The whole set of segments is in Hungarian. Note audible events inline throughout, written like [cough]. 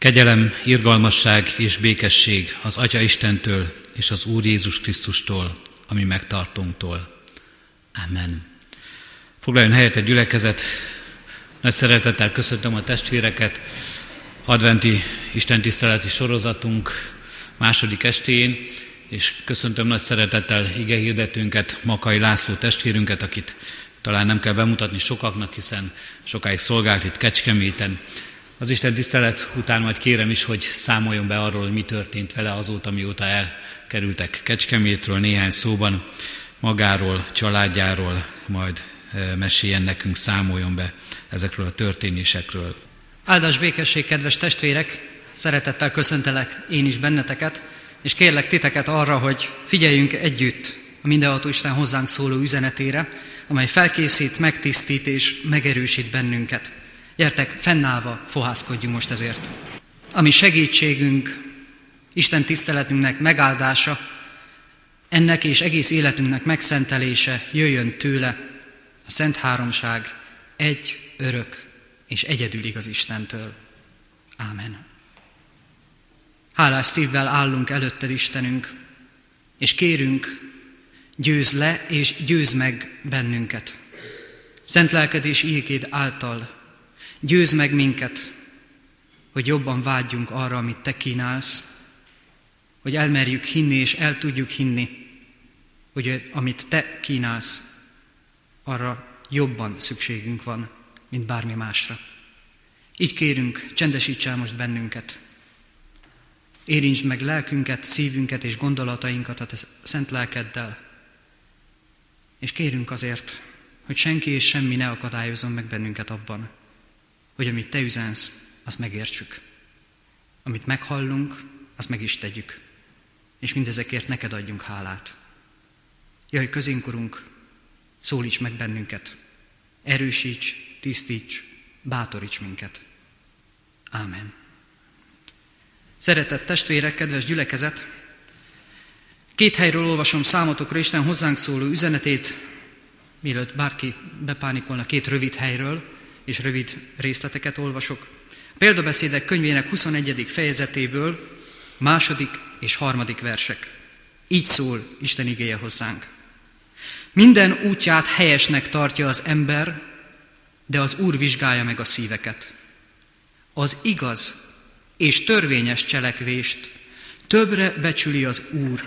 Kegyelem, irgalmasság és békesség az Atya Istentől és az Úr Jézus Krisztustól, ami megtartunktól. Amen. Foglaljon helyet egy gyülekezet. Nagy szeretettel köszöntöm a testvéreket. Adventi istentiszteleti sorozatunk második estén, és köszöntöm nagy szeretettel ige hirdetőnket, Makai László testvérünket, akit talán nem kell bemutatni sokaknak, hiszen sokáig szolgált itt Kecskeméten. Az Isten tisztelet után majd kérem is, hogy számoljon be arról, hogy mi történt vele azóta, mióta elkerültek Kecskemétről néhány szóban, magáról, családjáról, majd e, meséljen nekünk, számoljon be ezekről a történésekről. Áldás békesség, kedves testvérek! Szeretettel köszöntelek én is benneteket, és kérlek titeket arra, hogy figyeljünk együtt a mindenható Isten hozzánk szóló üzenetére, amely felkészít, megtisztít és megerősít bennünket. Gyertek, fennállva fohászkodjunk most ezért. Ami segítségünk, Isten tiszteletünknek megáldása, ennek és egész életünknek megszentelése jöjjön tőle, a Szent Háromság egy, örök és egyedül igaz Istentől. Ámen. Hálás szívvel állunk előtted, Istenünk, és kérünk, győz le és győz meg bennünket. Szent lelked és ígéd által győz meg minket, hogy jobban vágyjunk arra, amit te kínálsz, hogy elmerjük hinni és el tudjuk hinni, hogy amit te kínálsz, arra jobban szükségünk van, mint bármi másra. Így kérünk, csendesíts el most bennünket. Érintsd meg lelkünket, szívünket és gondolatainkat a te szent lelkeddel, és kérünk azért, hogy senki és semmi ne akadályozom meg bennünket abban, hogy amit Te üzensz, azt megértsük. Amit meghallunk, azt meg is tegyük. És mindezekért neked adjunk hálát. Jöjj közénk, Urunk, szólíts meg bennünket, erősíts, tisztíts, bátoríts minket. Ámen. Szeretett testvérek, kedves gyülekezet, Két helyről olvasom számotokra Isten hozzánk szóló üzenetét, mielőtt bárki bepánikolna két rövid helyről, és rövid részleteket olvasok. A példabeszédek könyvének 21. fejezetéből második és harmadik versek. Így szól Isten igéje hozzánk. Minden útját helyesnek tartja az ember, de az Úr vizsgálja meg a szíveket. Az igaz és törvényes cselekvést többre becsüli az Úr,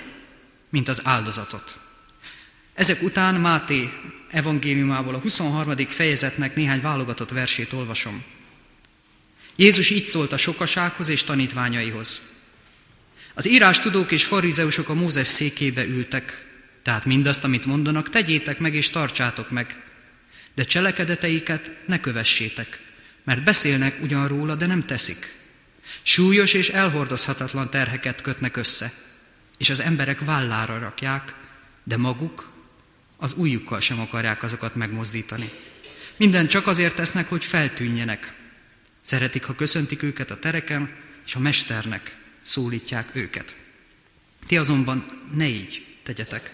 mint az áldozatot. Ezek után Máté evangéliumából a 23. fejezetnek néhány válogatott versét olvasom. Jézus így szólt a sokasághoz és tanítványaihoz. Az írás tudók és farizeusok a Mózes székébe ültek, tehát mindazt, amit mondanak, tegyétek meg és tartsátok meg, de cselekedeteiket ne kövessétek, mert beszélnek ugyan róla, de nem teszik. Súlyos és elhordozhatatlan terheket kötnek össze, és az emberek vállára rakják, de maguk az újjukkal sem akarják azokat megmozdítani. Minden csak azért tesznek, hogy feltűnjenek. Szeretik, ha köszöntik őket a tereken, és a mesternek szólítják őket. Ti azonban ne így tegyetek.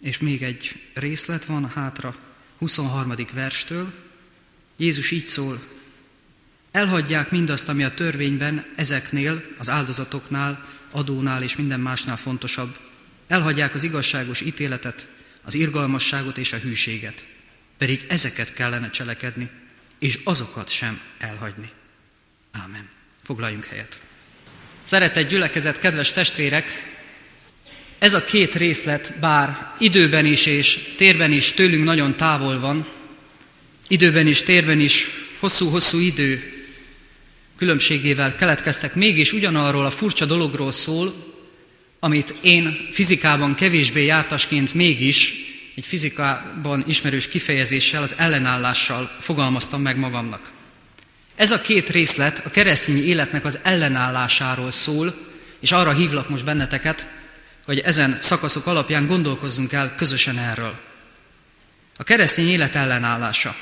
És még egy részlet van hátra, 23. verstől. Jézus így szól, Elhagyják mindazt, ami a törvényben, ezeknél, az áldozatoknál, adónál és minden másnál fontosabb. Elhagyják az igazságos ítéletet, az irgalmasságot és a hűséget. Pedig ezeket kellene cselekedni, és azokat sem elhagyni. Ámen. Foglaljunk helyet. Szeretett gyülekezet, kedves testvérek, ez a két részlet, bár időben is és térben is tőlünk nagyon távol van, időben is, térben is hosszú-hosszú idő különbségével keletkeztek, mégis ugyanarról a furcsa dologról szól, amit én fizikában kevésbé jártasként mégis egy fizikában ismerős kifejezéssel, az ellenállással fogalmaztam meg magamnak. Ez a két részlet a keresztény életnek az ellenállásáról szól, és arra hívlak most benneteket, hogy ezen szakaszok alapján gondolkozzunk el közösen erről. A keresztény élet ellenállása.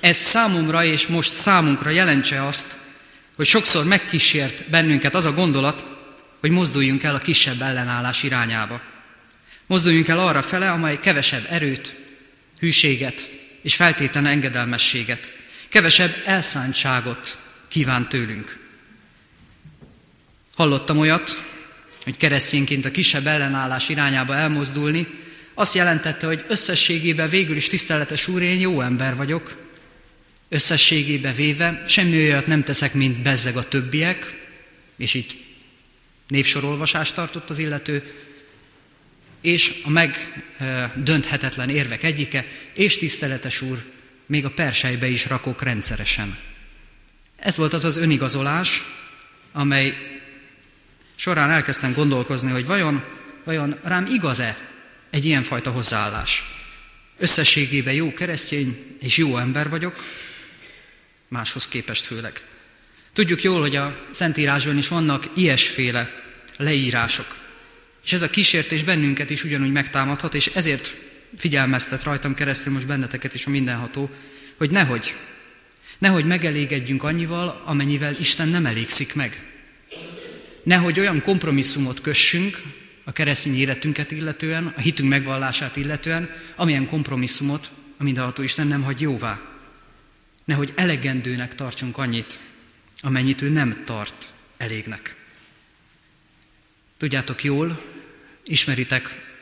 Ez számomra és most számunkra jelentse azt, hogy sokszor megkísért bennünket az a gondolat, hogy mozduljunk el a kisebb ellenállás irányába. Mozduljunk el arra fele, amely kevesebb erőt, hűséget és feltétlen engedelmességet, kevesebb elszántságot kíván tőlünk. Hallottam olyat, hogy keresztényként a kisebb ellenállás irányába elmozdulni, azt jelentette, hogy összességében végül is tiszteletes úr, én jó ember vagyok, összességébe véve semmi olyat nem teszek, mint bezzeg a többiek, és itt névsorolvasást tartott az illető, és a megdönthetetlen érvek egyike, és tiszteletes úr, még a persejbe is rakok rendszeresen. Ez volt az az önigazolás, amely során elkezdtem gondolkozni, hogy vajon, vajon rám igaz-e egy ilyenfajta hozzáállás. Összességében jó keresztény és jó ember vagyok, máshoz képest főleg. Tudjuk jól, hogy a Szentírásban is vannak ilyesféle leírások. És ez a kísértés bennünket is ugyanúgy megtámadhat, és ezért figyelmeztet rajtam keresztül most benneteket is a mindenható, hogy nehogy, nehogy megelégedjünk annyival, amennyivel Isten nem elégszik meg. Nehogy olyan kompromisszumot kössünk a keresztény életünket illetően, a hitünk megvallását illetően, amilyen kompromisszumot a mindenható Isten nem hagy jóvá. Nehogy elegendőnek tartsunk annyit, amennyit ő nem tart elégnek. Tudjátok jól, ismeritek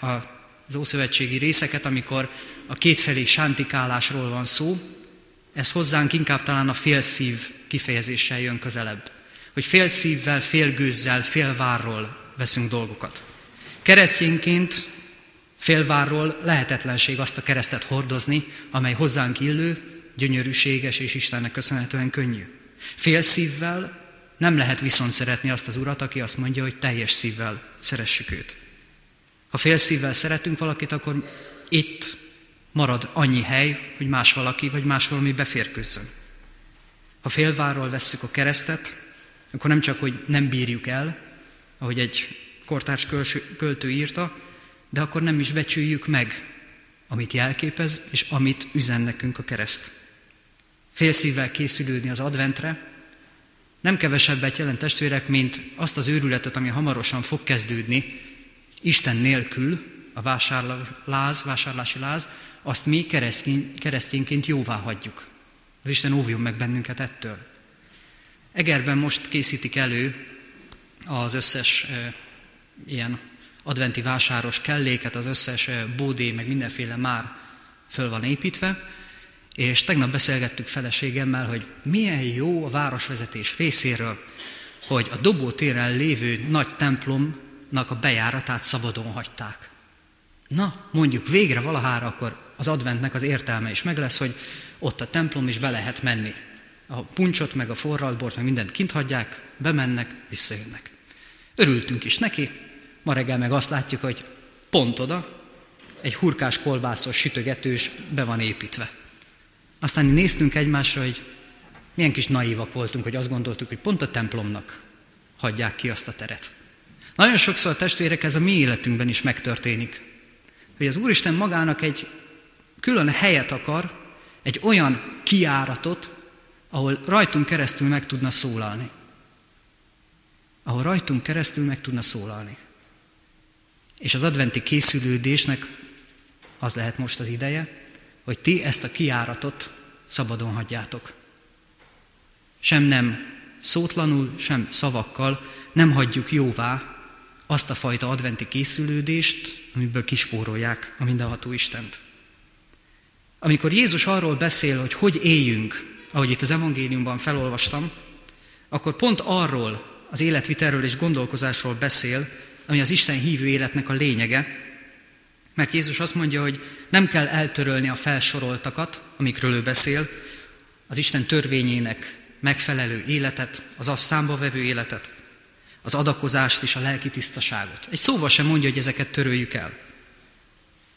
az ószövetségi részeket, amikor a kétfelé sántikálásról van szó, ez hozzánk inkább talán a félszív kifejezéssel jön közelebb. Hogy fél szívvel, fél gőzzel, fél várról veszünk dolgokat. Keresztényként félvárról lehetetlenség azt a keresztet hordozni, amely hozzánk illő, gyönyörűséges és Istennek köszönhetően könnyű. Fél szívvel nem lehet viszont szeretni azt az urat, aki azt mondja, hogy teljes szívvel szeressük őt. Ha fél szívvel szeretünk valakit, akkor itt marad annyi hely, hogy más valaki vagy más valami beférkőzzön. Ha félvárról vesszük a keresztet, akkor nem csak, hogy nem bírjuk el, ahogy egy kortárs költő írta, de akkor nem is becsüljük meg, amit jelképez, és amit üzen nekünk a kereszt. Félszívvel készülődni az adventre, nem kevesebbet jelent testvérek, mint azt az őrületet, ami hamarosan fog kezdődni, Isten nélkül, a vásárláz, vásárlási láz, azt mi keresztény, keresztényként jóvá hagyjuk. Az Isten óvjon meg bennünket ettől. Egerben most készítik elő az összes e, ilyen adventi vásáros kelléket, az összes e, bódé, meg mindenféle már föl van építve, és tegnap beszélgettük feleségemmel, hogy milyen jó a városvezetés részéről, hogy a dobótéren lévő nagy templomnak a bejáratát szabadon hagyták. Na, mondjuk végre valahára akkor az adventnek az értelme is meg lesz, hogy ott a templom is be lehet menni. A puncsot, meg a forralbort, meg mindent kint hagyják, bemennek, visszajönnek. Örültünk is neki, ma reggel meg azt látjuk, hogy pont oda egy hurkás kolbászos sütögetős be van építve. Aztán néztünk egymásra, hogy milyen kis naívak voltunk, hogy azt gondoltuk, hogy pont a templomnak hagyják ki azt a teret. Nagyon sokszor a testvérek ez a mi életünkben is megtörténik. Hogy az Úristen magának egy külön helyet akar, egy olyan kiáratot, ahol rajtunk keresztül meg tudna szólalni. Ahol rajtunk keresztül meg tudna szólalni. És az adventi készülődésnek az lehet most az ideje, hogy ti ezt a kiáratot szabadon hagyjátok. Sem nem szótlanul, sem szavakkal nem hagyjuk jóvá azt a fajta adventi készülődést, amiből kispórolják a mindenható Istent. Amikor Jézus arról beszél, hogy hogy éljünk, ahogy itt az evangéliumban felolvastam, akkor pont arról az életvitelről és gondolkozásról beszél, ami az Isten hívő életnek a lényege, mert Jézus azt mondja, hogy nem kell eltörölni a felsoroltakat, amikről ő beszél, az Isten törvényének megfelelő életet, az azt számba vevő életet, az adakozást és a lelki tisztaságot. Egy szóval sem mondja, hogy ezeket töröljük el.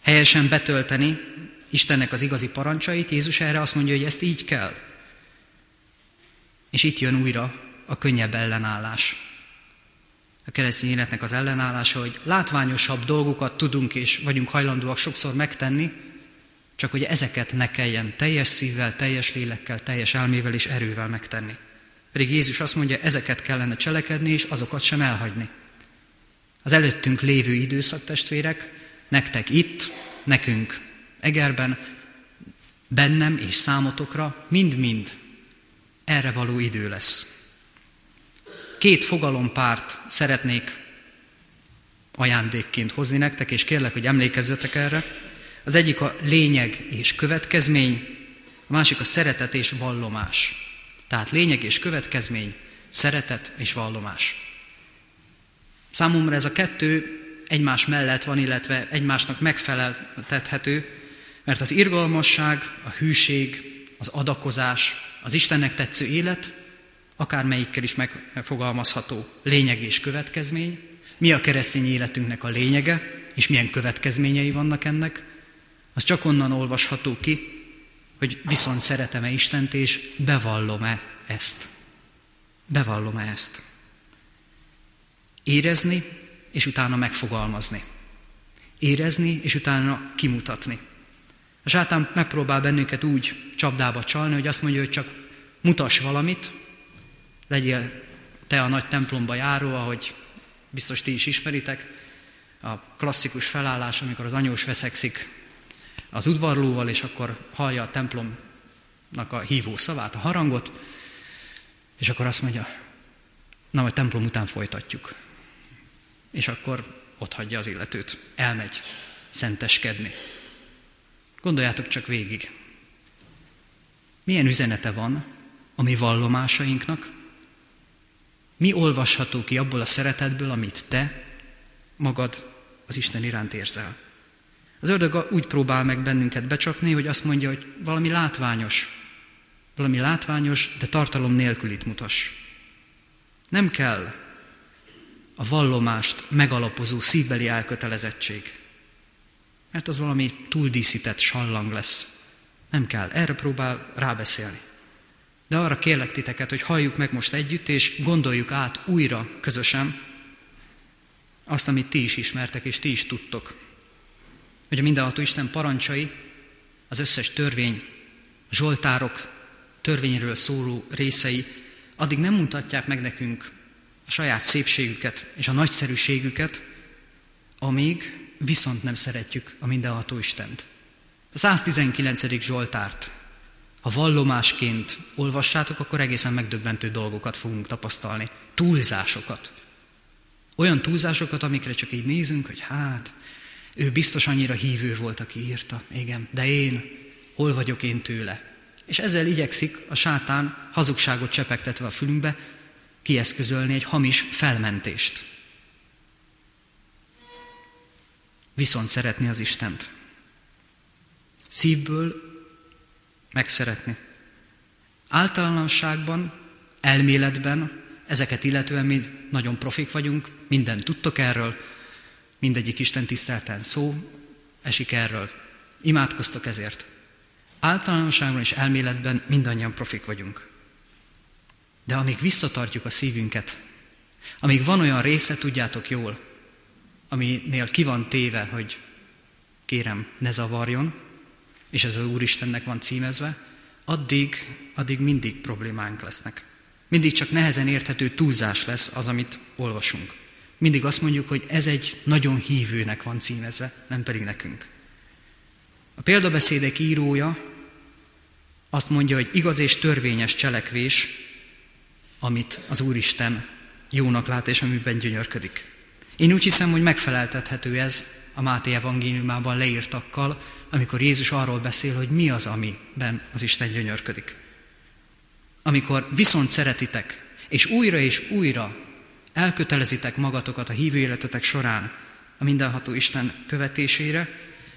Helyesen betölteni Istennek az igazi parancsait, Jézus erre azt mondja, hogy ezt így kell. És itt jön újra a könnyebb ellenállás a keresztény életnek az ellenállása, hogy látványosabb dolgokat tudunk és vagyunk hajlandóak sokszor megtenni, csak hogy ezeket ne kelljen teljes szívvel, teljes lélekkel, teljes elmével és erővel megtenni. Pedig Jézus azt mondja, ezeket kellene cselekedni, és azokat sem elhagyni. Az előttünk lévő időszak testvérek, nektek itt, nekünk Egerben, bennem és számotokra mind-mind erre való idő lesz. Két fogalompárt szeretnék ajándékként hozni nektek, és kérlek, hogy emlékezzetek erre. Az egyik a lényeg és következmény, a másik a szeretet és vallomás. Tehát lényeg és következmény, szeretet és vallomás. Számomra ez a kettő egymás mellett van, illetve egymásnak megfeleltethető, mert az irgalmasság, a hűség, az adakozás, az Istennek tetsző élet, akármelyikkel is megfogalmazható lényeg és következmény, mi a keresztény életünknek a lényege, és milyen következményei vannak ennek, az csak onnan olvasható ki, hogy viszont szeretem-e Istent, és bevallom-e ezt. Bevallom-e ezt. Érezni, és utána megfogalmazni. Érezni, és utána kimutatni. A sátán megpróbál bennünket úgy csapdába csalni, hogy azt mondja, hogy csak mutass valamit, legyél te a nagy templomba járó, ahogy biztos ti is ismeritek, a klasszikus felállás, amikor az anyós veszekszik az udvarlóval, és akkor hallja a templomnak a hívó szavát, a harangot, és akkor azt mondja, na, a templom után folytatjuk. És akkor ott hagyja az illetőt, elmegy szenteskedni. Gondoljátok csak végig. Milyen üzenete van a mi vallomásainknak? Mi olvasható ki abból a szeretetből, amit te magad az Isten iránt érzel? Az ördög úgy próbál meg bennünket becsapni, hogy azt mondja, hogy valami látványos, valami látványos, de tartalom nélkülit mutass. Nem kell a vallomást megalapozó szívbeli elkötelezettség, mert az valami túldíszített sallang lesz. Nem kell, erre próbál rábeszélni. De arra kérlek titeket, hogy halljuk meg most együtt, és gondoljuk át újra közösen azt, amit ti is ismertek, és ti is tudtok. Hogy a mindenható Isten parancsai, az összes törvény, zsoltárok, törvényről szóló részei addig nem mutatják meg nekünk a saját szépségüket és a nagyszerűségüket, amíg viszont nem szeretjük a mindenható Istent. A 119. Zsoltárt, ha vallomásként olvassátok, akkor egészen megdöbbentő dolgokat fogunk tapasztalni. Túlzásokat. Olyan túlzásokat, amikre csak így nézünk, hogy hát, ő biztos annyira hívő volt, aki írta, igen, de én, hol vagyok én tőle? És ezzel igyekszik a sátán hazugságot csepegtetve a fülünkbe kieszközölni egy hamis felmentést. Viszont szeretni az Istent. Szívből megszeretni. Általánosságban, elméletben, ezeket illetően mi nagyon profik vagyunk, minden tudtok erről, mindegyik Isten tisztelten szó esik erről. Imádkoztok ezért. Általánosságban és elméletben mindannyian profik vagyunk. De amíg visszatartjuk a szívünket, amíg van olyan része, tudjátok jól, aminél ki van téve, hogy kérem, ne zavarjon, és ez az Úristennek van címezve, addig, addig mindig problémánk lesznek. Mindig csak nehezen érthető túlzás lesz az, amit olvasunk. Mindig azt mondjuk, hogy ez egy nagyon hívőnek van címezve, nem pedig nekünk. A példabeszédek írója azt mondja, hogy igaz és törvényes cselekvés, amit az Úristen jónak lát, és amiben gyönyörködik. Én úgy hiszem, hogy megfeleltethető ez a Máté evangéliumában leírtakkal, amikor Jézus arról beszél, hogy mi az, amiben az Isten gyönyörködik. Amikor viszont szeretitek, és újra és újra elkötelezitek magatokat a hívő életetek során a mindenható Isten követésére,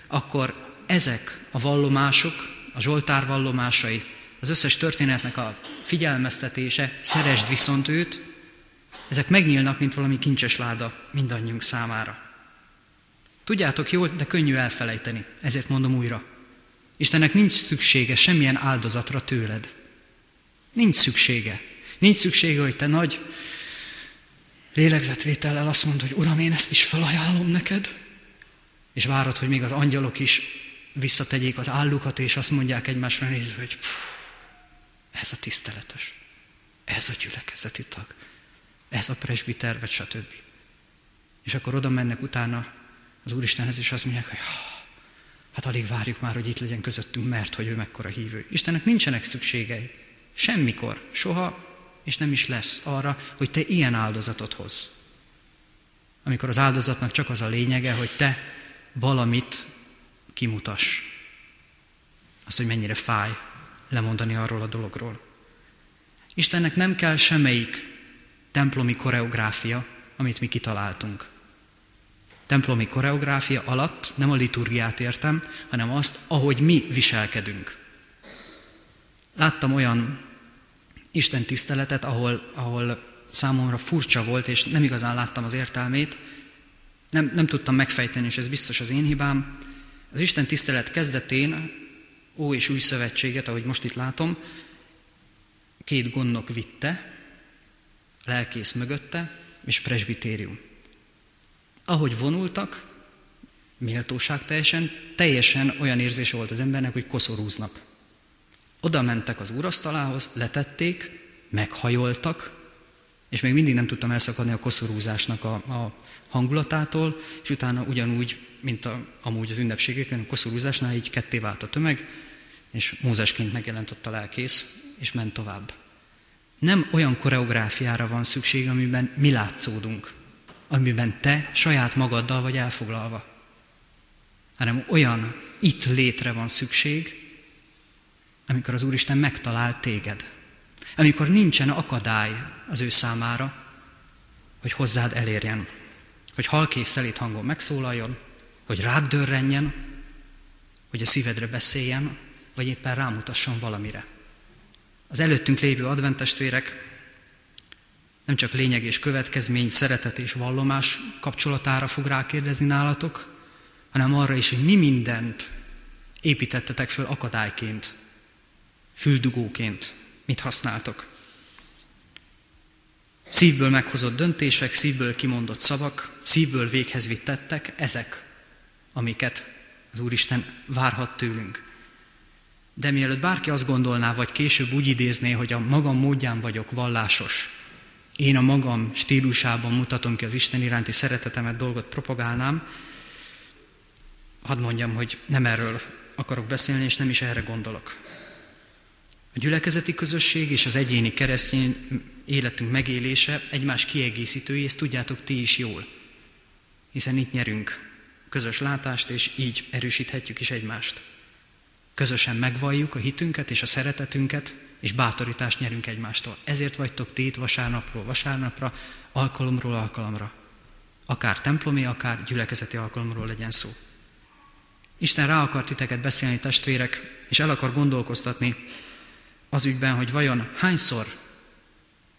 akkor ezek a vallomások, a Zsoltár vallomásai, az összes történetnek a figyelmeztetése, szeresd viszont őt, ezek megnyílnak, mint valami kincses láda mindannyiunk számára. Tudjátok jól, de könnyű elfelejteni, ezért mondom újra. Istennek nincs szüksége semmilyen áldozatra tőled. Nincs szüksége. Nincs szüksége, hogy te nagy lélegzetvétellel azt mondod, hogy Uram, én ezt is felajánlom neked, és várod, hogy még az angyalok is visszategyék az állukat, és azt mondják egymásra nézve, hogy ez a tiszteletes, ez a gyülekezeti tag, ez a presbiter, vagy stb. És akkor oda mennek utána az Úristenhez, és azt mondják, hogy hát alig várjuk már, hogy itt legyen közöttünk, mert hogy ő mekkora hívő. Istennek nincsenek szükségei. Semmikor, soha, és nem is lesz arra, hogy te ilyen áldozatot hoz. Amikor az áldozatnak csak az a lényege, hogy te valamit kimutass. Azt, hogy mennyire fáj lemondani arról a dologról. Istennek nem kell semmelyik templomi koreográfia, amit mi kitaláltunk. Templomi koreográfia alatt nem a liturgiát értem, hanem azt, ahogy mi viselkedünk. Láttam olyan Isten tiszteletet, ahol, ahol számomra furcsa volt, és nem igazán láttam az értelmét, nem, nem tudtam megfejteni, és ez biztos az én hibám. Az Isten tisztelet kezdetén, Ó és Új Szövetséget, ahogy most itt látom, két gondnok vitte, lelkész mögötte, és presbitérium. Ahogy vonultak, méltóság teljesen, teljesen olyan érzése volt az embernek, hogy koszorúznak. Oda mentek az úrasztalához, letették, meghajoltak, és még mindig nem tudtam elszakadni a koszorúzásnak a, a hangulatától, és utána ugyanúgy, mint a, amúgy az ünnepségeken, a koszorúzásnál így ketté vált a tömeg, és Mózesként megjelent ott a lelkész, és ment tovább. Nem olyan koreográfiára van szükség, amiben mi látszódunk, amiben te saját magaddal vagy elfoglalva, hanem olyan itt létre van szükség, amikor az Úristen megtalál téged. Amikor nincsen akadály az ő számára, hogy hozzád elérjen. Hogy halkész szelít hangon megszólaljon, hogy rád dörrenjen, hogy a szívedre beszéljen, vagy éppen rámutasson valamire. Az előttünk lévő adventestvérek nem csak lényeg és következmény, szeretet és vallomás kapcsolatára fog rákérdezni nálatok, hanem arra is, hogy mi mindent építettetek föl akadályként, füldugóként, mit használtok. Szívből meghozott döntések, szívből kimondott szavak, szívből véghez vitt tettek, ezek, amiket az Úristen várhat tőlünk. De mielőtt bárki azt gondolná, vagy később úgy idézné, hogy a magam módján vagyok vallásos, én a magam stílusában mutatom ki az Isten iránti szeretetemet, dolgot propagálnám, hadd mondjam, hogy nem erről akarok beszélni, és nem is erre gondolok. A gyülekezeti közösség és az egyéni keresztény életünk megélése egymás kiegészítői, ezt tudjátok ti is jól. Hiszen itt nyerünk közös látást, és így erősíthetjük is egymást. Közösen megvalljuk a hitünket és a szeretetünket, és bátorítást nyerünk egymástól. Ezért vagytok ti itt vasárnapról vasárnapra, alkalomról alkalomra. Akár templomi, akár gyülekezeti alkalomról legyen szó. Isten rá akar titeket beszélni, testvérek, és el akar gondolkoztatni az ügyben, hogy vajon hányszor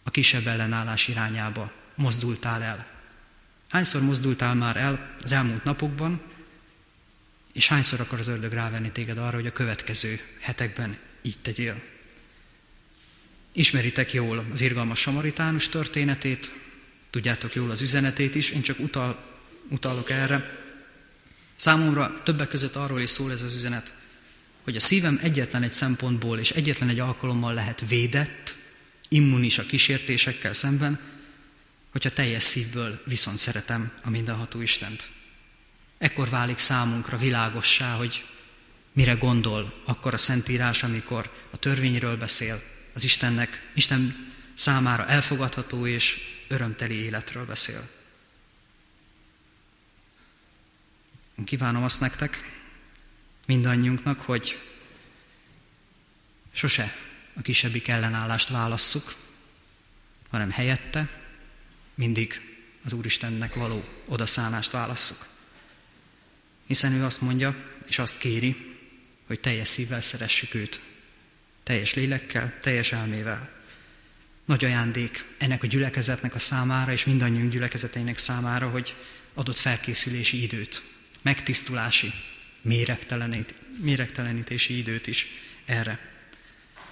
a kisebb ellenállás irányába mozdultál el. Hányszor mozdultál már el az elmúlt napokban, és hányszor akar az ördög rávenni téged arra, hogy a következő hetekben így tegyél. Ismeritek jól az irgalmas samaritánus történetét, tudjátok jól az üzenetét is, én csak utal, utalok erre. Számomra többek között arról is szól ez az üzenet, hogy a szívem egyetlen egy szempontból és egyetlen egy alkalommal lehet védett, immunis a kísértésekkel szemben, hogyha teljes szívből viszont szeretem a mindenható Istent. Ekkor válik számunkra világossá, hogy mire gondol akkor a Szentírás, amikor a törvényről beszél, az Istennek, Isten számára elfogadható és örömteli életről beszél. Kívánom azt nektek, mindannyiunknak, hogy sose a kisebbik ellenállást válasszuk, hanem helyette mindig az Úristennek való odaszánást válasszuk. Hiszen ő azt mondja, és azt kéri, hogy teljes szívvel szeressük őt. Teljes lélekkel, teljes elmével. Nagy ajándék ennek a gyülekezetnek a számára, és mindannyiunk gyülekezeteinek számára, hogy adott felkészülési időt, megtisztulási, méregtelenítési időt is erre.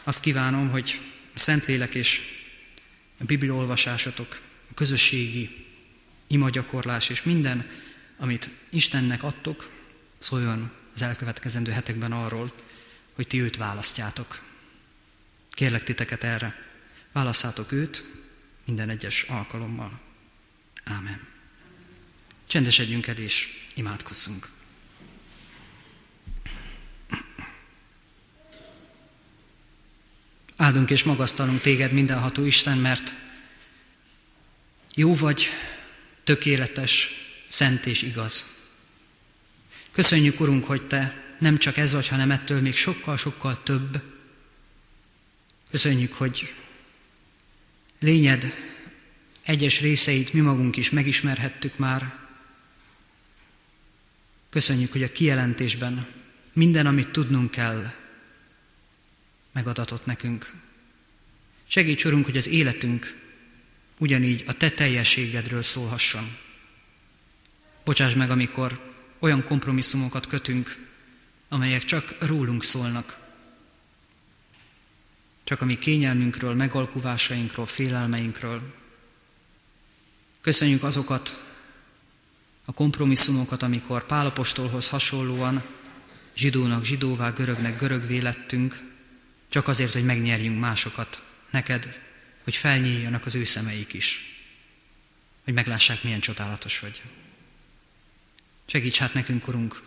Azt kívánom, hogy a Szentlélek és a bibliolvasásatok, a közösségi imagyakorlás és minden, amit Istennek adtok, szóljon az elkövetkezendő hetekben arról, hogy ti őt választjátok. Kérlek titeket erre. Válasszátok őt minden egyes alkalommal. Ámen. Csendesedjünk el és imádkozzunk. Áldunk és magasztalunk téged, mindenható Isten, mert jó vagy, tökéletes, szent és igaz. Köszönjük, Urunk, hogy Te nem csak ez vagy, hanem ettől még sokkal-sokkal több. Köszönjük, hogy lényed egyes részeit mi magunk is megismerhettük már. Köszönjük, hogy a kijelentésben minden, amit tudnunk kell, megadatott nekünk. Segíts, Urunk, hogy az életünk ugyanígy a Te teljességedről szólhasson. Bocsáss meg, amikor olyan kompromisszumokat kötünk, amelyek csak rólunk szólnak. Csak a mi kényelmünkről, megalkuvásainkról, félelmeinkről. Köszönjük azokat a kompromisszumokat, amikor Pálapostolhoz hasonlóan zsidónak zsidóvá, görögnek görögvé lettünk, csak azért, hogy megnyerjünk másokat, neked, hogy felnyíljanak az ő szemeik is, hogy meglássák, milyen csodálatos vagy. Segíts hát nekünk, Urunk,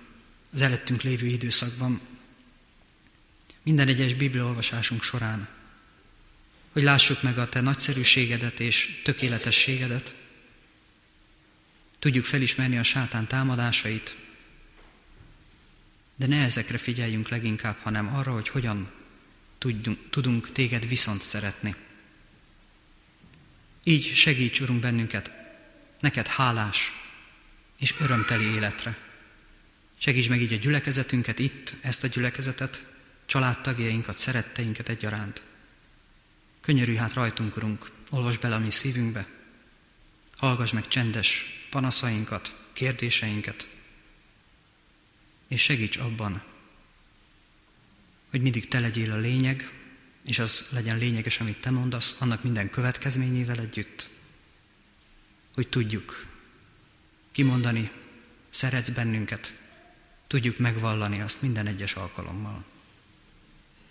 az előttünk lévő időszakban, minden egyes bibliaolvasásunk során, hogy lássuk meg a Te nagyszerűségedet és tökéletességedet, tudjuk felismerni a sátán támadásait, de ne ezekre figyeljünk leginkább, hanem arra, hogy hogyan tudunk, tudunk téged viszont szeretni. Így segíts, Urunk, bennünket, neked hálás és örömteli életre. Segíts meg így a gyülekezetünket itt, ezt a gyülekezetet, családtagjainkat, szeretteinket egyaránt. Könyörülj hát rajtunk, Urunk, olvasd bele a mi szívünkbe, hallgass meg csendes panaszainkat, kérdéseinket, és segíts abban, hogy mindig te legyél a lényeg, és az legyen lényeges, amit te mondasz, annak minden következményével együtt, hogy tudjuk kimondani, szeretsz bennünket, tudjuk megvallani azt minden egyes alkalommal.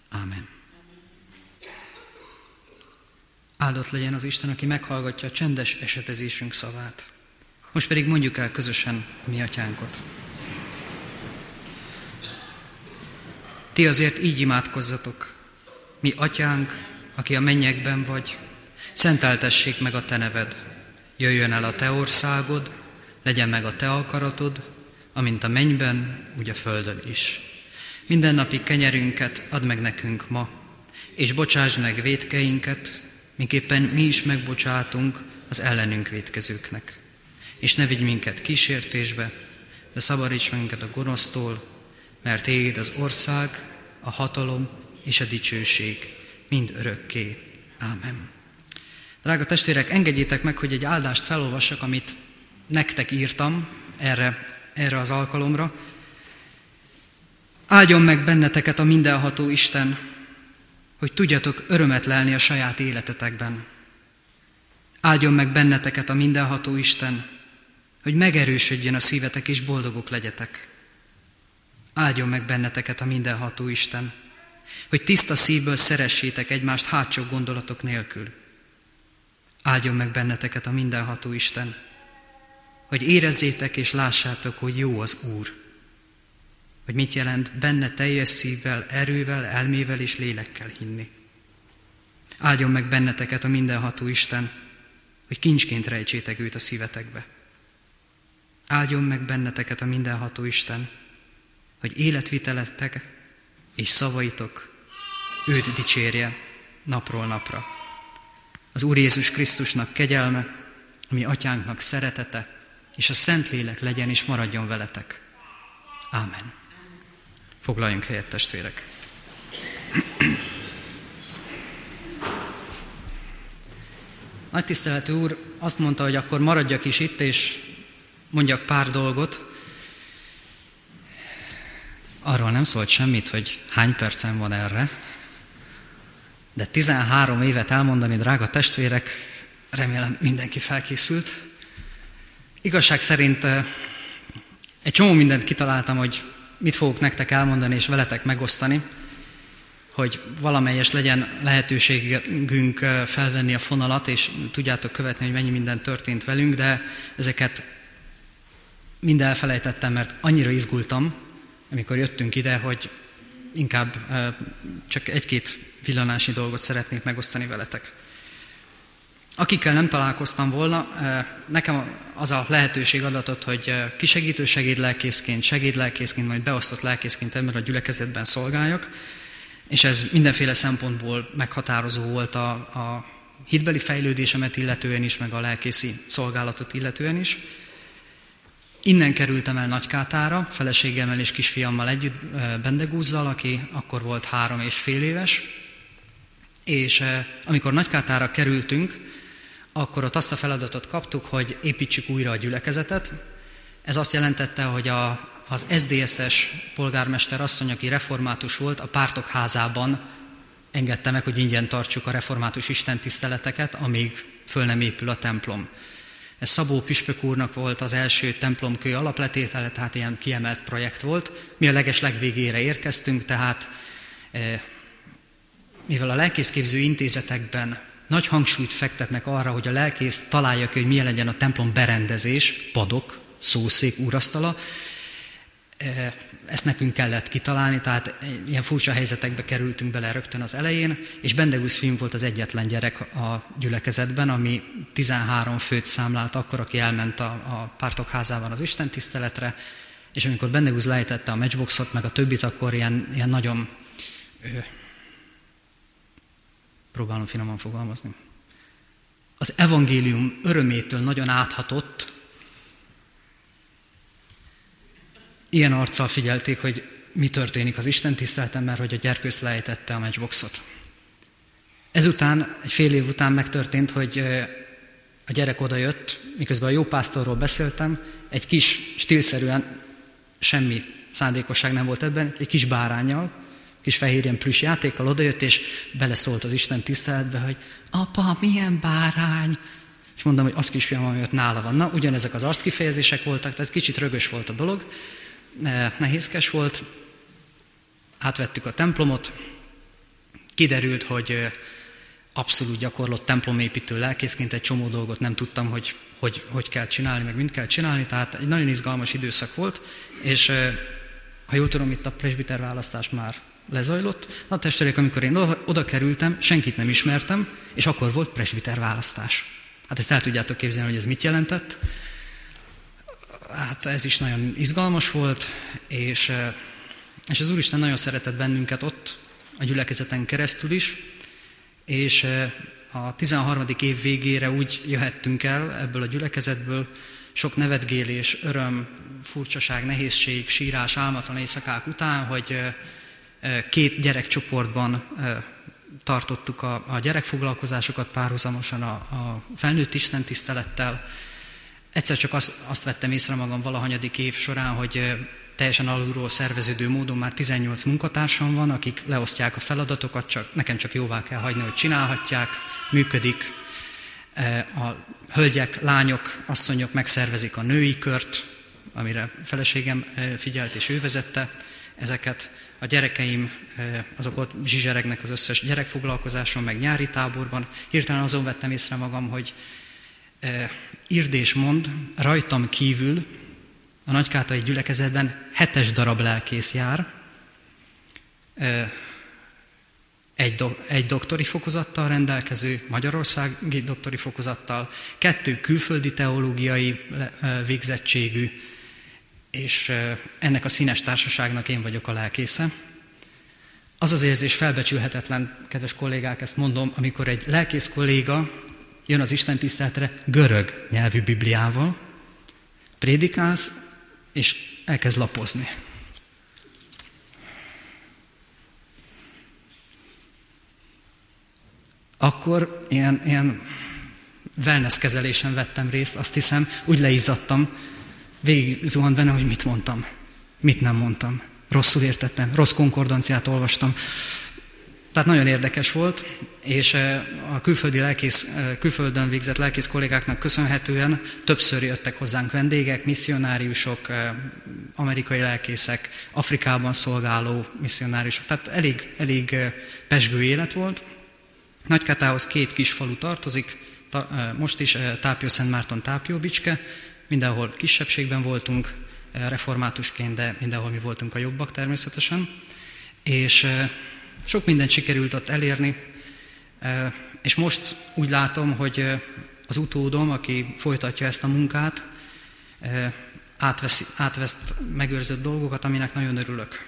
Ámen. Áldott legyen az Isten, aki meghallgatja a csendes esetezésünk szavát. Most pedig mondjuk el közösen a mi atyánkot. Ti azért így imádkozzatok, mi atyánk, aki a mennyekben vagy, szenteltessék meg a te neved, jöjjön el a te országod, legyen meg a te akaratod, amint a mennyben, úgy a földön is. Minden napi kenyerünket add meg nekünk ma, és bocsásd meg védkeinket, miképpen mi is megbocsátunk az ellenünk védkezőknek. És ne vigy minket kísértésbe, de szabadíts minket a gonosztól, mert Éd az ország, a hatalom és a dicsőség mind örökké. Ámen. Drága testvérek, engedjétek meg, hogy egy áldást felolvassak, amit nektek írtam erre, erre az alkalomra. Áldjon meg benneteket a mindenható Isten, hogy tudjatok örömet lelni a saját életetekben. Áldjon meg benneteket a mindenható Isten, hogy megerősödjön a szívetek és boldogok legyetek. Áldjon meg benneteket a mindenható Isten, hogy tiszta szívből szeressétek egymást hátsó gondolatok nélkül. Áldjon meg benneteket a mindenható Isten, hogy érezzétek és lássátok, hogy jó az Úr. Hogy mit jelent benne teljes szívvel, erővel, elmével és lélekkel hinni. Áldjon meg benneteket a mindenható Isten, hogy kincsként rejtsétek őt a szívetekbe. Áldjon meg benneteket a mindenható Isten, hogy életviteletek és szavaitok őt dicsérje napról napra. Az Úr Jézus Krisztusnak kegyelme, mi atyánknak szeretete, és a Szentlélek legyen és maradjon veletek. Ámen. Foglaljunk helyet, testvérek. Nagy tiszteletű úr azt mondta, hogy akkor maradjak is itt, és mondjak pár dolgot. Arról nem szólt semmit, hogy hány percem van erre, de 13 évet elmondani, drága testvérek, remélem mindenki felkészült. Igazság szerint egy csomó mindent kitaláltam, hogy mit fogok nektek elmondani és veletek megosztani, hogy valamelyes legyen lehetőségünk felvenni a fonalat, és tudjátok követni, hogy mennyi minden történt velünk, de ezeket mind elfelejtettem, mert annyira izgultam, amikor jöttünk ide, hogy inkább csak egy-két villanási dolgot szeretnék megosztani veletek. Akikkel nem találkoztam volna, nekem az a lehetőség adatot, hogy kisegítő segédlelkészként, segédlelkészként, majd beosztott lelkészként ebben a gyülekezetben szolgáljak, és ez mindenféle szempontból meghatározó volt a, a hitbeli fejlődésemet illetően is, meg a lelkészi szolgálatot illetően is. Innen kerültem el Nagykátára, feleségemmel és kisfiammal együtt, Bendegúzzal, aki akkor volt három és fél éves, és amikor Nagykátára kerültünk, akkor ott azt a feladatot kaptuk, hogy építsük újra a gyülekezetet. Ez azt jelentette, hogy a, az SDSS polgármester asszony, aki református volt, a pártok házában engedte meg, hogy ingyen tartsuk a református istentiszteleteket, amíg föl nem épül a templom. Ez Szabó Püspök úrnak volt az első templomkő alapletétele, tehát ilyen kiemelt projekt volt. Mi a leges legvégére érkeztünk, tehát eh, mivel a lelkészképző intézetekben nagy hangsúlyt fektetnek arra, hogy a lelkész találja ki, hogy milyen legyen a templom berendezés, padok, szószék, úrasztala, eh, ezt nekünk kellett kitalálni, tehát ilyen furcsa helyzetekbe kerültünk bele rögtön az elején, és Bendegúz film volt az egyetlen gyerek a gyülekezetben, ami 13 főt számlált akkor, aki elment a, a pártok házában az Isten tiszteletre, és amikor Bendegúz lejtette a matchboxot, meg a többit, akkor ilyen, ilyen nagyon, próbálom finoman fogalmazni, az evangélium örömétől nagyon áthatott, ilyen arccal figyelték, hogy mi történik az Isten tiszteleten, mert hogy a gyerkősz lejtette a matchboxot. Ezután, egy fél év után megtörtént, hogy a gyerek odajött, miközben a jó pásztorról beszéltem, egy kis, stílszerűen semmi szándékosság nem volt ebben, egy kis bárányjal, kis fehér ilyen plüss játékkal odajött, és beleszólt az Isten tiszteletbe, hogy apa, milyen bárány, és mondom, hogy az kisfiam, ami ott nála van. Na, ugyanezek az arckifejezések voltak, tehát kicsit rögös volt a dolog, nehézkes volt, átvettük a templomot, kiderült, hogy abszolút gyakorlott templomépítő lelkészként egy csomó dolgot nem tudtam, hogy hogy, hogy kell csinálni, meg mind kell csinálni, tehát egy nagyon izgalmas időszak volt, és ha jól tudom, itt a presbiter választás már lezajlott. Na testvérek, amikor én oda kerültem, senkit nem ismertem, és akkor volt presbiter választás. Hát ezt el tudjátok képzelni, hogy ez mit jelentett hát ez is nagyon izgalmas volt, és, eh, és az Úristen nagyon szeretett bennünket ott, a gyülekezeten keresztül is, és eh, a 13. év végére úgy jöhettünk el ebből a gyülekezetből, sok nevetgélés, öröm, furcsaság, nehézség, sírás, álmatlan éjszakák után, hogy eh, két gyerekcsoportban tartottuk a, a gyerekfoglalkozásokat párhuzamosan a, a felnőtt Isten tisztelettel, Egyszer csak azt, azt vettem észre magam valahanyadik év során, hogy teljesen alulról szerveződő módon már 18 munkatársam van, akik leosztják a feladatokat, csak, nekem csak jóvá kell hagyni, hogy csinálhatják, működik. A hölgyek, lányok, asszonyok megszervezik a női kört, amire feleségem figyelt és ő vezette ezeket. A gyerekeim, azok ott zsizseregnek az összes gyerekfoglalkozáson, meg nyári táborban. Hirtelen azon vettem észre magam, hogy Irdés mond, rajtam kívül a nagykátai gyülekezetben hetes darab lelkész jár, egy, do, egy doktori fokozattal rendelkező, magyarországi doktori fokozattal, kettő külföldi teológiai végzettségű, és ennek a színes társaságnak én vagyok a lelkésze. Az az érzés felbecsülhetetlen, kedves kollégák, ezt mondom, amikor egy lelkész kolléga jön az Isten tiszteletre görög nyelvű Bibliával, prédikálsz, és elkezd lapozni. Akkor ilyen, ilyen wellness kezelésen vettem részt, azt hiszem, úgy leizzadtam, végig zuhant benne, hogy mit mondtam, mit nem mondtam. Rosszul értettem, rossz konkordanciát olvastam. Tehát nagyon érdekes volt, és eh, a külföldi lelkész, eh, külföldön végzett lelkész kollégáknak köszönhetően többször jöttek hozzánk vendégek, misszionáriusok, eh, amerikai lelkészek, Afrikában szolgáló misszionáriusok. Tehát elég, elég pesgő élet volt. Nagykátához két kis falu tartozik, most is Tápió Szent Márton, Tápió Bicske, mindenhol kisebbségben voltunk, reformátusként, de mindenhol mi voltunk a jobbak természetesen. És Sok mindent sikerült ott elérni, és most úgy látom, hogy az utódom, aki folytatja ezt a munkát, átvesz, átvesz megőrzött dolgokat, aminek nagyon örülök.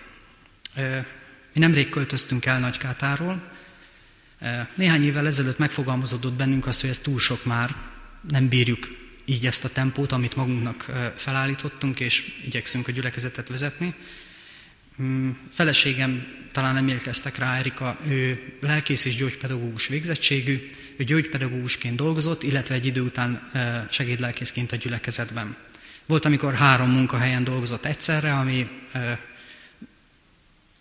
Mi nemrég költöztünk el Nagykátáról. Néhány évvel ezelőtt megfogalmazódott bennünk az, hogy ez túl sok már, nem bírjuk így ezt a tempót, amit magunknak felállítottunk, és igyekszünk a gyülekezetet vezetni. Mm, feleségem, talán nem érkeztek rá, Erika, ő lelkész és gyógypedagógus végzettségű, ő gyógypedagógusként dolgozott, illetve egy idő után segédlelkészként a gyülekezetben. Volt, amikor három munkahelyen dolgozott egyszerre, ami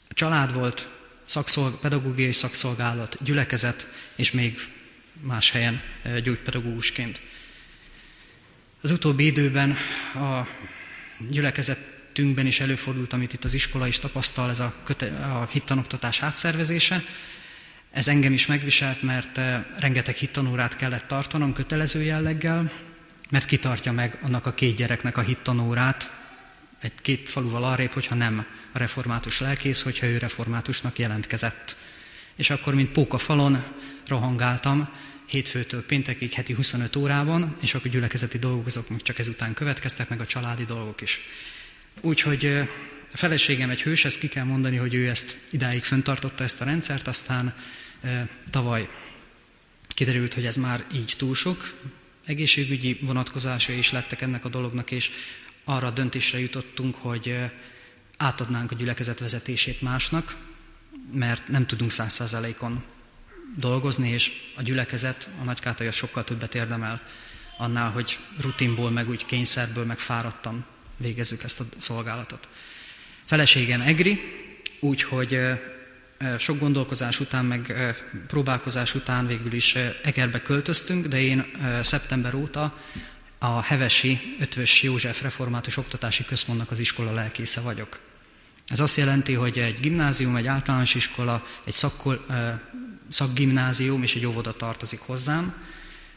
család volt, szakszolg, pedagógiai szakszolgálat, gyülekezet, és még más helyen gyógypedagógusként. Az utóbbi időben a gyülekezetünkben is előfordult, amit itt az iskola is tapasztal, ez a, köte, a hittanoktatás átszervezése. Ez engem is megviselt, mert rengeteg hittanórát kellett tartanom kötelező jelleggel, mert kitartja meg annak a két gyereknek a hittanórát, egy két faluval arrébb, hogyha nem a református lelkész, hogyha ő reformátusnak jelentkezett. És akkor, mint póka falon rohangáltam, hétfőtől péntekig heti 25 órában, és akkor gyülekezeti dolgok azok még csak ezután következtek, meg a családi dolgok is. Úgyhogy a feleségem egy hős, ezt ki kell mondani, hogy ő ezt idáig föntartotta ezt a rendszert, aztán tavaly kiderült, hogy ez már így túl sok, egészségügyi vonatkozásai is lettek ennek a dolognak, és arra a döntésre jutottunk, hogy átadnánk a gyülekezet vezetését másnak, mert nem tudunk száz százalékon dolgozni, és a gyülekezet, a nagykátai sokkal többet érdemel annál, hogy rutinból, meg úgy kényszerből, meg fáradtan végezzük ezt a szolgálatot. Feleségem Egri, úgyhogy sok gondolkozás után, meg próbálkozás után végül is Egerbe költöztünk, de én szeptember óta a Hevesi Ötvös József Református Oktatási Központnak az iskola lelkésze vagyok. Ez azt jelenti, hogy egy gimnázium, egy általános iskola, egy szakkol, szakgimnázium és egy óvoda tartozik hozzám.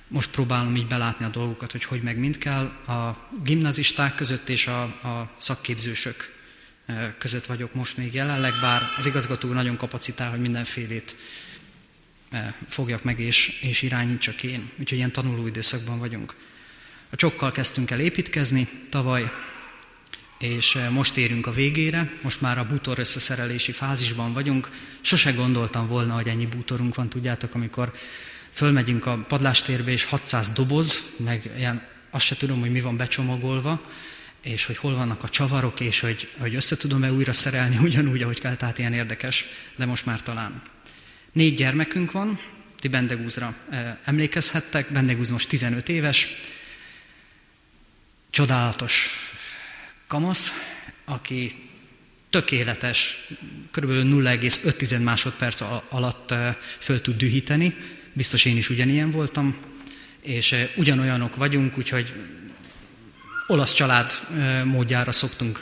Most próbálom így belátni a dolgokat, hogy hogy meg mind kell. A gimnazisták között és a, a szakképzősök között vagyok most még jelenleg, bár az igazgató nagyon kapacitál, hogy mindenfélét fogjak meg és, és irányítsak én. Úgyhogy ilyen tanuló időszakban vagyunk. A csokkal kezdtünk el építkezni tavaly, és most érünk a végére, most már a bútor összeszerelési fázisban vagyunk. Sose gondoltam volna, hogy ennyi bútorunk van, tudjátok, amikor fölmegyünk a padlástérbe, és 600 doboz, meg ilyen, azt se tudom, hogy mi van becsomagolva, és hogy hol vannak a csavarok, és hogy, hogy össze tudom-e újra szerelni [laughs] ugyanúgy, ahogy kell, tehát ilyen érdekes, de most már talán. Négy gyermekünk van, ti Bendegúzra emlékezhettek, Bendegúz most 15 éves, csodálatos kamasz, aki tökéletes, kb. 0,5 másodperc alatt föl tud dühíteni, biztos én is ugyanilyen voltam, és ugyanolyanok vagyunk, úgyhogy olasz család módjára szoktunk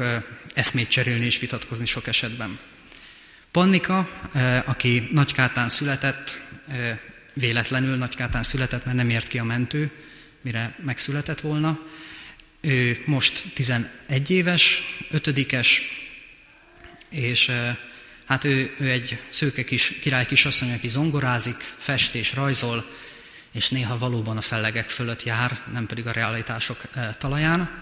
eszmét cserélni és vitatkozni sok esetben. Pannika, aki Nagykátán született, véletlenül Nagykátán született, mert nem ért ki a mentő, mire megszületett volna. Ő most 11 éves, ötödikes, és hát ő, ő egy szőke kis király kisasszony, aki zongorázik, fest és rajzol, és néha valóban a fellegek fölött jár, nem pedig a realitások talaján.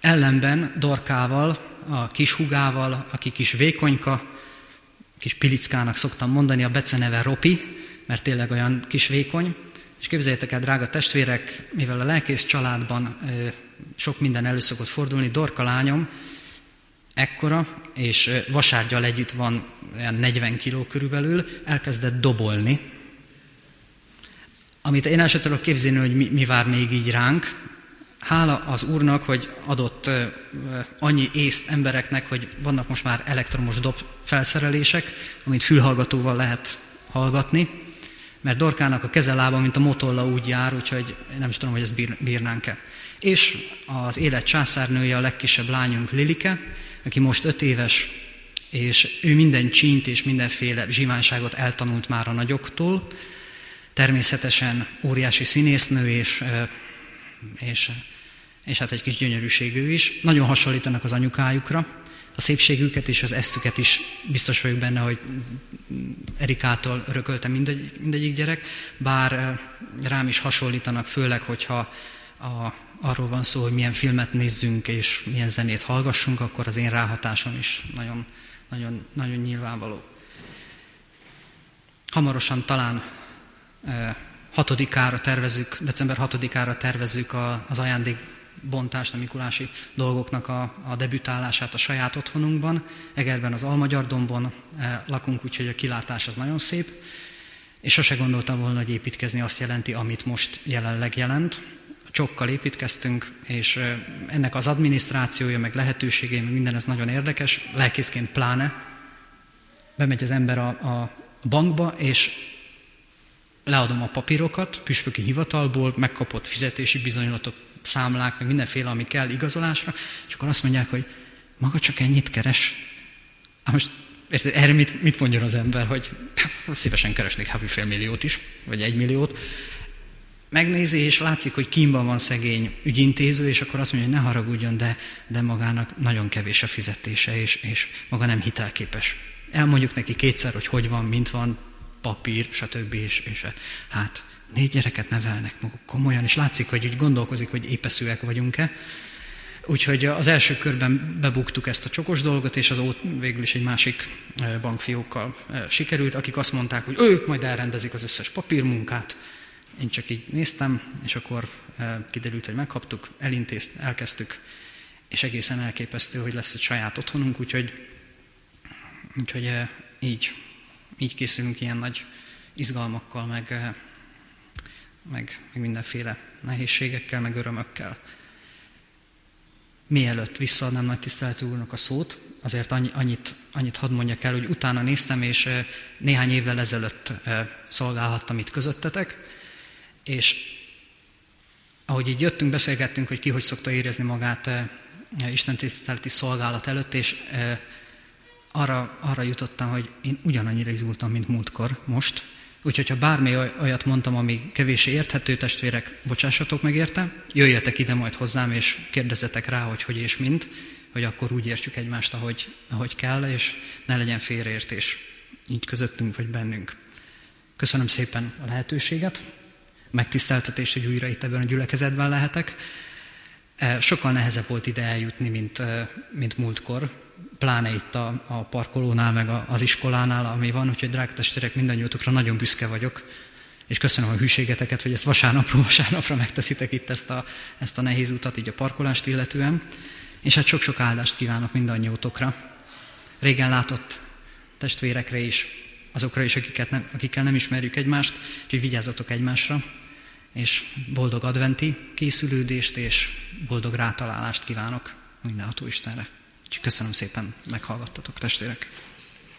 Ellenben Dorkával, a kis hugával, aki kis vékonyka, kis pilickának szoktam mondani, a beceneve Ropi, mert tényleg olyan kis vékony. És képzeljétek el, drága testvérek, mivel a lelkész családban sok minden elő szokott fordulni, Dorka lányom ekkora, és vasárgyal együtt van 40 kiló körülbelül, elkezdett dobolni, amit én el sem tudok képzelni, hogy mi, mi vár még így ránk. Hála az Úrnak, hogy adott annyi észt embereknek, hogy vannak most már elektromos dob felszerelések, amit fülhallgatóval lehet hallgatni, mert Dorkának a kezelába, mint a motolla úgy jár, úgyhogy nem is tudom, hogy ezt bír, bírnánk-e. És az élet császárnője, a legkisebb lányunk Lilike, aki most öt éves, és ő minden csínt és mindenféle zsivánságot eltanult már a nagyoktól, természetesen óriási színésznő, és, és, és hát egy kis gyönyörűségű is. Nagyon hasonlítanak az anyukájukra, a szépségüket és az eszüket is biztos vagyok benne, hogy Erikától örökölte mindegy, mindegyik gyerek, bár rám is hasonlítanak, főleg, hogyha a, arról van szó, hogy milyen filmet nézzünk és milyen zenét hallgassunk, akkor az én ráhatásom is nagyon, nagyon, nagyon nyilvánvaló. Hamarosan talán hatodikára tervezük, december hatodikára tervezzük az ajándék bontást, a Mikulási dolgoknak a, a debütálását a saját otthonunkban. Egerben az Almagyardombon e, lakunk, úgyhogy a kilátás az nagyon szép. És sose gondoltam volna, hogy építkezni azt jelenti, amit most jelenleg jelent. Csokkal építkeztünk, és e, ennek az adminisztrációja, meg lehetőségei, meg minden ez nagyon érdekes, lelkészként pláne. Bemegy az ember a, a bankba, és leadom a papírokat püspöki hivatalból, megkapott fizetési bizonyolatok, számlák, meg mindenféle, ami kell igazolásra, és akkor azt mondják, hogy maga csak ennyit keres. Hát most érted, erre mit, mit mondjon az ember, hogy [laughs] szívesen keresnék havi fél milliót is, vagy egy milliót. Megnézi, és látszik, hogy kínban van szegény ügyintéző, és akkor azt mondja, hogy ne haragudjon, de, de magának nagyon kevés a fizetése, és, és maga nem hitelképes. Elmondjuk neki kétszer, hogy hogy van, mint van, papír, stb. És, és hát négy gyereket nevelnek maguk komolyan, és látszik, hogy úgy gondolkozik, hogy épeszűek vagyunk-e. Úgyhogy az első körben bebuktuk ezt a csokos dolgot, és az ott végül is egy másik eh, bankfiókkal eh, sikerült, akik azt mondták, hogy ők majd elrendezik az összes papírmunkát. Én csak így néztem, és akkor eh, kiderült, hogy megkaptuk, elintézt, elkezdtük, és egészen elképesztő, hogy lesz egy saját otthonunk, úgyhogy, úgyhogy így, így készülünk ilyen nagy izgalmakkal, meg meg, meg mindenféle nehézségekkel, meg örömökkel. Mielőtt visszaadnám nagy tiszteletű úrnak a szót, azért annyit, annyit hadd mondjak el, hogy utána néztem, és néhány évvel ezelőtt szolgálhattam itt közöttetek, és ahogy így jöttünk, beszélgettünk, hogy ki hogy szokta érezni magát Isten tiszteleti szolgálat előtt, és arra, arra jutottam, hogy én ugyanannyira izgultam, mint múltkor, most, Úgyhogy ha bármi olyat mondtam, ami kevésé érthető, testvérek, bocsássatok meg érte, jöjjetek ide majd hozzám, és kérdezzetek rá, hogy hogy és mint, hogy akkor úgy értsük egymást, ahogy, ahogy kell, és ne legyen félreértés így közöttünk vagy bennünk. Köszönöm szépen a lehetőséget, megtiszteltetést, hogy újra itt ebben a gyülekezetben lehetek. E, sokkal nehezebb volt ide eljutni, mint, e, mint múltkor, pláne itt a, a parkolónál, meg az iskolánál, ami van, úgyhogy drága testvérek, mindannyiótokra nagyon büszke vagyok, és köszönöm a hűségeteket, hogy ezt vasárnapról vasárnapra megteszitek itt ezt a, ezt a nehéz utat, így a parkolást illetően, és hát sok-sok áldást kívánok mindannyiótokra. Régen látott testvérekre is, azokra is, akiket nem, akikkel nem ismerjük egymást, úgyhogy vigyázzatok egymásra, és boldog adventi készülődést és boldog rátalálást kívánok mindenható Istenre. Úgyhogy köszönöm szépen, meghallgattatok testvérek.